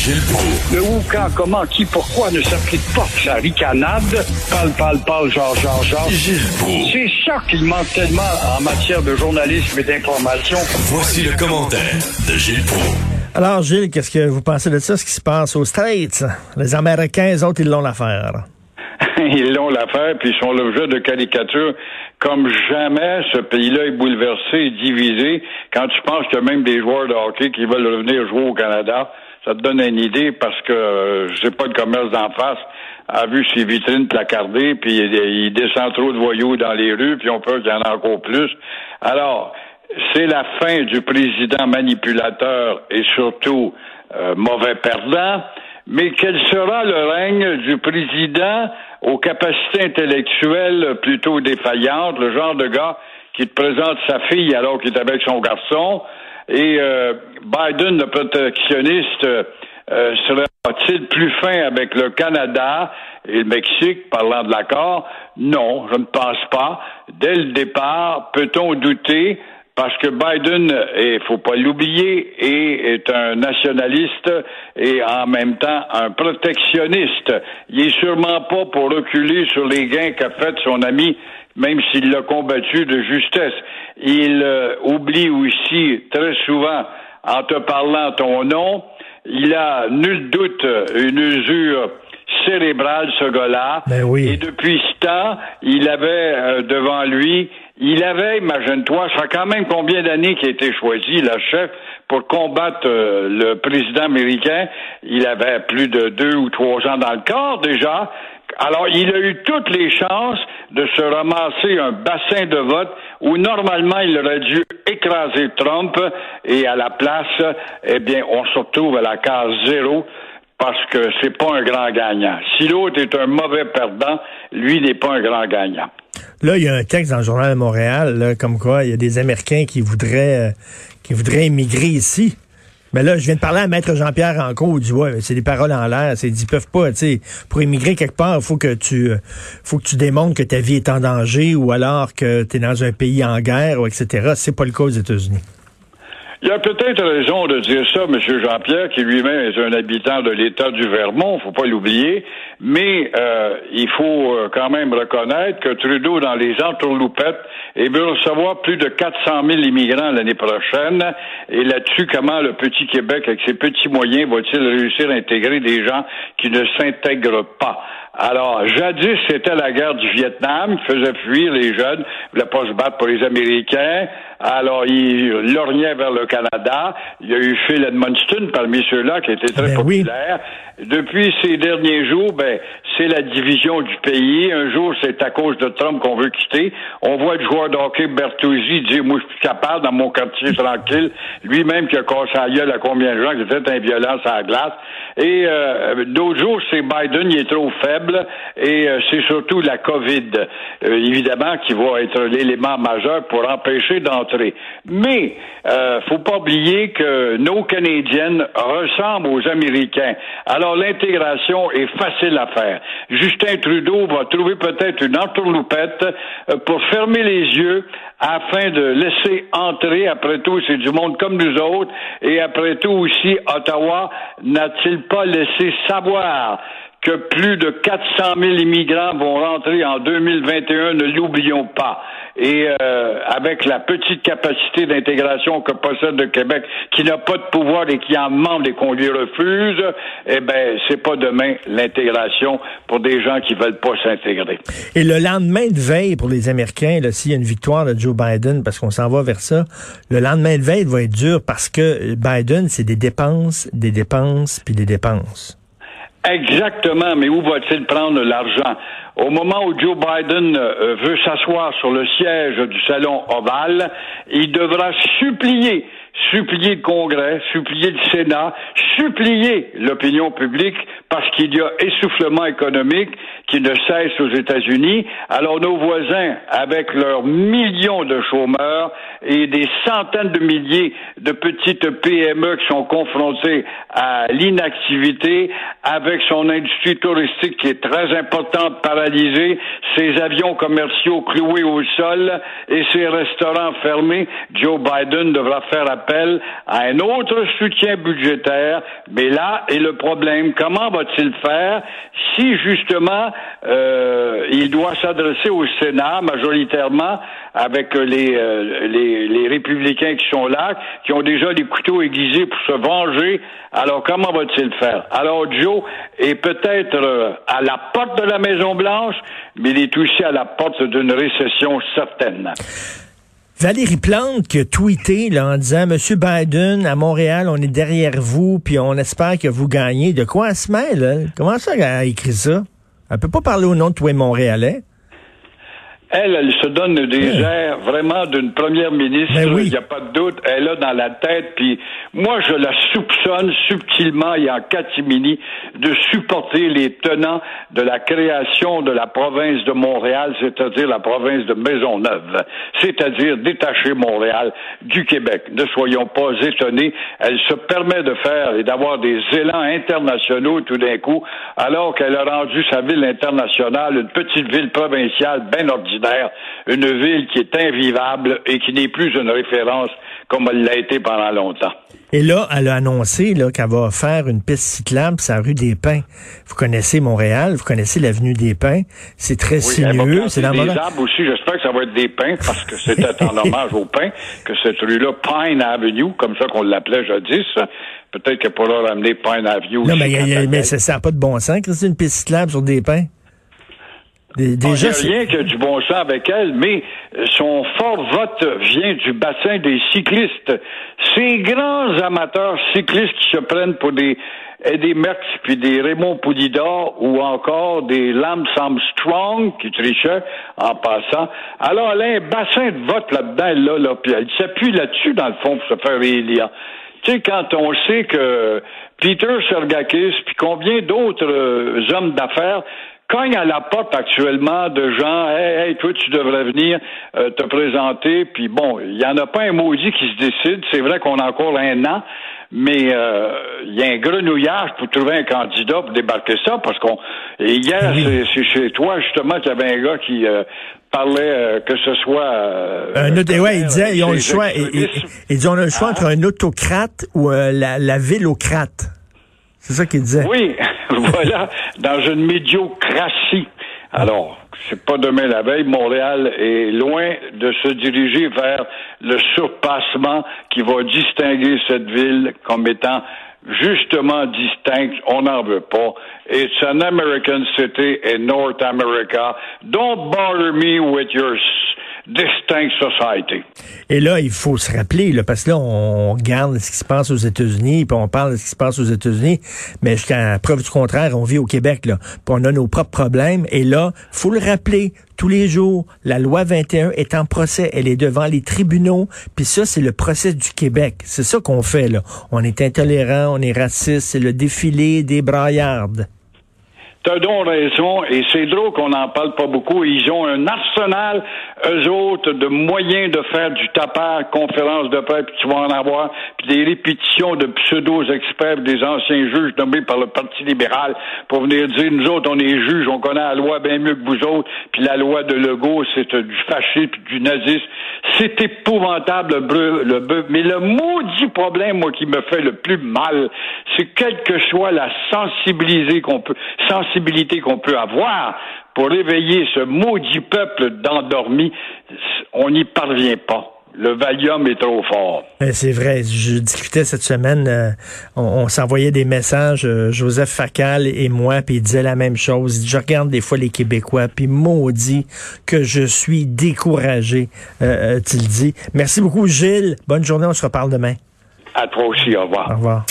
Gilles Proulx. Le où, quand, comment, qui, pourquoi ne s'applique pas sa ricanade? Parle, parle, parle, genre, genre, genre. Gilles Proulx. C'est ça qu'il manque tellement en matière de journalisme et d'information. Voici le commentaire de Gilles Proulx. Alors, Gilles, qu'est-ce que vous pensez de ça, ce qui se passe aux States? Les Américains, les autres, ils l'ont l'affaire. ils l'ont l'affaire, puis ils sont l'objet de caricatures comme jamais. Ce pays-là est bouleversé et divisé. Quand tu penses qu'il y a même des joueurs de hockey qui veulent revenir jouer au Canada, ça te donne une idée parce que euh, je pas le commerce d'en face a vu ses vitrines placardées, puis il, descend trop de voyous dans les rues, puis on peut qu'il y en a encore plus. Alors, c'est la fin du président manipulateur et surtout euh, mauvais perdant. Mais quel sera le règne du président aux capacités intellectuelles plutôt défaillantes, le genre de gars qui te présente sa fille alors qu'il est avec son garçon, et euh, Biden, le protectionniste, euh, sera-t-il plus fin avec le Canada et le Mexique, parlant de l'accord? Non, je ne pense pas. Dès le départ, peut-on douter parce que Biden, il faut pas l'oublier, est un nationaliste et en même temps un protectionniste. Il est sûrement pas pour reculer sur les gains qu'a fait son ami, même s'il l'a combattu de justesse. Il euh, oublie aussi très souvent, en te parlant ton nom, il a nul doute une usure cérébrale, ce gars-là. Ben oui. Et depuis ce temps, il avait euh, devant lui il avait, imagine-toi, ça fait quand même combien d'années qu'il a été choisi, le chef, pour combattre euh, le président américain? Il avait plus de deux ou trois ans dans le corps déjà. Alors, il a eu toutes les chances de se ramasser un bassin de vote où normalement il aurait dû écraser Trump et à la place, eh bien, on se retrouve à la case zéro parce que c'est pas un grand gagnant. Si l'autre est un mauvais perdant, lui n'est pas un grand gagnant. Là, il y a un texte dans le journal de Montréal, là, comme quoi il y a des Américains qui voudraient, euh, qui voudraient immigrer ici. Mais là, je viens de parler à Maître Jean-Pierre Ranco, il dit, ouais, c'est des paroles en l'air. C'est, ils peuvent pas, tu sais, pour immigrer quelque part, il faut que tu, euh, faut que tu démontres que ta vie est en danger ou alors que tu es dans un pays en guerre, ou etc. C'est pas le cas aux États-Unis. Il y a peut-être raison de dire ça, M. Jean-Pierre, qui lui-même est un habitant de l'État du Vermont, faut pas l'oublier, mais euh, il faut euh, quand même reconnaître que Trudeau, dans les entourloupettes, il veut recevoir plus de 400 000 immigrants l'année prochaine, et là-dessus, comment le petit Québec, avec ses petits moyens, va-t-il réussir à intégrer des gens qui ne s'intègrent pas? Alors, jadis, c'était la guerre du Vietnam qui faisait fuir les jeunes, ne voulaient pas se battre pour les Américains. Alors, il lorgnait vers le Canada. Il y a eu Phil Edmundston parmi ceux-là qui était très Ben populaire. Depuis ces derniers jours, ben, c'est la division du pays. Un jour, c'est à cause de Trump qu'on veut quitter. On voit le joueur de hockey Bertuzzi dire, moi, je suis capable dans mon quartier tranquille. Lui-même qui a cassé la gueule à combien de gens qui étaient un violence à la glace. Et euh, d'autres jours, c'est Biden, il est trop faible. Et euh, c'est surtout la COVID, euh, évidemment, qui va être l'élément majeur pour empêcher d'entrer. Mais, euh, faut pas oublier que nos Canadiennes ressemblent aux Américains. Alors, l'intégration est facile à faire. Justin Trudeau va trouver peut-être une entourloupette euh, pour fermer les yeux afin de laisser entrer, après tout, c'est du monde comme nous autres, et après tout aussi, Ottawa n'a-t-il pas laissé savoir que plus de 400 000 immigrants vont rentrer en 2021, ne l'oublions pas. Et euh, avec la petite capacité d'intégration que possède le Québec, qui n'a pas de pouvoir et qui en demande et qu'on lui refuse, eh ben c'est pas demain l'intégration pour des gens qui veulent pas s'intégrer. Et le lendemain de veille pour les Américains, s'il y a une victoire de Joe Biden, parce qu'on s'en va vers ça, le lendemain de veille va être dur parce que Biden, c'est des dépenses, des dépenses, puis des dépenses. Exactement, mais où va-t-il prendre l'argent? Au moment où Joe Biden euh, veut s'asseoir sur le siège du salon ovale, il devra supplier, supplier le Congrès, supplier le Sénat, supplier l'opinion publique parce qu'il y a essoufflement économique qui ne cesse aux États-Unis. Alors nos voisins, avec leurs millions de chômeurs et des centaines de milliers de petites PME qui sont confrontées à l'inactivité, avec son industrie touristique qui est très importante, paralysée, ses avions commerciaux cloués au sol et ses restaurants fermés, Joe Biden devra faire appel à un autre soutien budgétaire. Mais là est le problème. Comment va-t-il faire si justement euh, il doit s'adresser au Sénat majoritairement avec les, euh, les, les républicains qui sont là, qui ont déjà des couteaux aiguisés pour se venger? Alors comment va-t-il faire? Alors Joe est peut-être euh, à la porte de la Maison Blanche, mais il est aussi à la porte d'une récession certaine. Valérie Plante qui a tweeté là, en disant Monsieur Biden, à Montréal, on est derrière vous, puis on espère que vous gagnez. De quoi elle se mêle? Comment ça a écrit ça? Elle peut pas parler au nom de tous les Montréalais. Elle, elle se donne des airs vraiment d'une première ministre. Ben oui. Il n'y a pas de doute. Elle a dans la tête. Puis moi, je la soupçonne subtilement et en catimini de supporter les tenants de la création de la province de Montréal, c'est-à-dire la province de Maisonneuve, c'est-à-dire détacher Montréal du Québec. Ne soyons pas étonnés. Elle se permet de faire et d'avoir des élans internationaux tout d'un coup, alors qu'elle a rendu sa ville internationale une petite ville provinciale bien ordinaire une ville qui est invivable et qui n'est plus une référence comme elle l'a été pendant longtemps. Et là, elle a annoncé qu'elle va faire une piste cyclable sur la rue des Pins. Vous connaissez Montréal, vous connaissez l'avenue des Pins. C'est très Oui, sinueux. C'est dans des Montréal. arbres aussi. J'espère que ça va être des pins parce que c'était en hommage aux pins que cette rue-là, Pine Avenue, comme ça qu'on l'appelait jadis. Peut-être qu'elle pourra ramener Pine Avenue. Non, mais, y a- y mais ça n'a pas de bon sens, Christine, une piste cyclable sur des pins. Des- Ah, déjà, il c'est- n'y a rien que du bon sens avec elle, mais son fort vote vient du bassin des cyclistes. Ces grands amateurs cyclistes qui se prennent pour des Eddie Merckx puis des Raymond Poulidor ou encore des Lance Armstrong qui trichaient en passant. Alors, elle a un bassin de vote là-dedans, elle, là, là, puis elle s'appuie là-dessus, dans le fond, pour se faire réélire. Tu sais, quand on sait que Peter Sergakis puis combien d'autres euh, hommes d'affaires cognent à la porte actuellement de gens, hey, hey, toi, tu devrais venir euh, te présenter. Puis bon, il n'y en a pas un maudit qui se décide. C'est vrai qu'on a encore un an, mais euh, il y a un grenouillage pour trouver un candidat pour débarquer ça, parce qu'on hier, c'est c'est chez toi justement qu'il y avait un gars qui euh, parlait euh, que ce soit euh, Un autre, ouais, il disait, ils ont le choix. Il, il- extrémistes. il dit, on a le choix Ah. entre un autocrate ou euh, la, la villocrate. C'est ça qu'il disait. Oui, voilà, dans une médiocratie. Alors, c'est pas demain la veille. Montréal est loin de se diriger vers le surpassement qui va distinguer cette ville comme étant justement distincte. On n'en veut pas. It's an American city in North America. Don't bother me with your distinct society. Et là, il faut se rappeler, là, parce que là, on regarde ce qui se passe aux États-Unis, puis on parle de ce qui se passe aux États-Unis, mais jusqu'à preuve du contraire, on vit au Québec, là, puis on a nos propres problèmes. Et là, faut le rappeler, tous les jours, la loi 21 est en procès, elle est devant les tribunaux, puis ça, c'est le procès du Québec. C'est ça qu'on fait, là. On est intolérant, on est raciste, c'est le défilé des braillardes. T'as donc raison, et c'est drôle qu'on n'en parle pas beaucoup. Ils ont un arsenal, eux autres, de moyens de faire du tapage, conférences de presse, puis tu vas en avoir, puis des répétitions de pseudo-experts, des anciens juges nommés par le Parti libéral pour venir dire, nous autres, on est juges, on connaît la loi bien mieux que vous autres, puis la loi de Legault, c'est du fascisme, puis du nazisme. C'est épouvantable, le breu- le bœuf. Mais le maudit problème, moi, qui me fait le plus mal, c'est quelle que soit la sensibilité qu'on peut, sensibilité qu'on peut avoir pour réveiller ce maudit peuple d'endormis, on n'y parvient pas. Le Valium est trop fort. Ben, c'est vrai. Je discutais cette semaine, euh, on, on s'envoyait des messages, euh, Joseph Facal et moi, puis il disait la même chose. Je regarde des fois les Québécois, puis maudit que je suis découragé, euh, euh, tu le dis. Merci beaucoup, Gilles. Bonne journée, on se reparle demain. À toi aussi, au revoir. Au revoir.